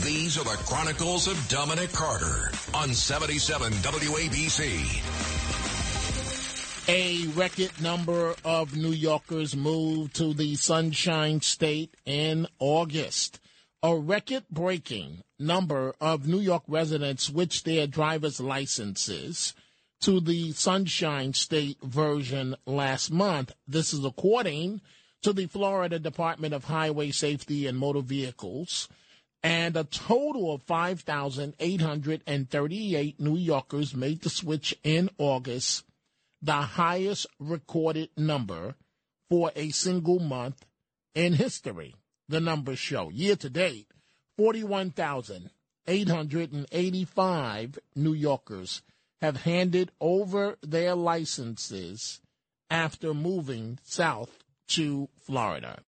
These are the Chronicles of Dominic Carter on 77 WABC. A record number of New Yorkers moved to the Sunshine State in August. A record breaking number of New York residents switched their driver's licenses to the Sunshine State version last month. This is according to the Florida Department of Highway Safety and Motor Vehicles. And a total of 5,838 New Yorkers made the switch in August, the highest recorded number for a single month in history. The numbers show year to date, 41,885 New Yorkers have handed over their licenses after moving south to Florida.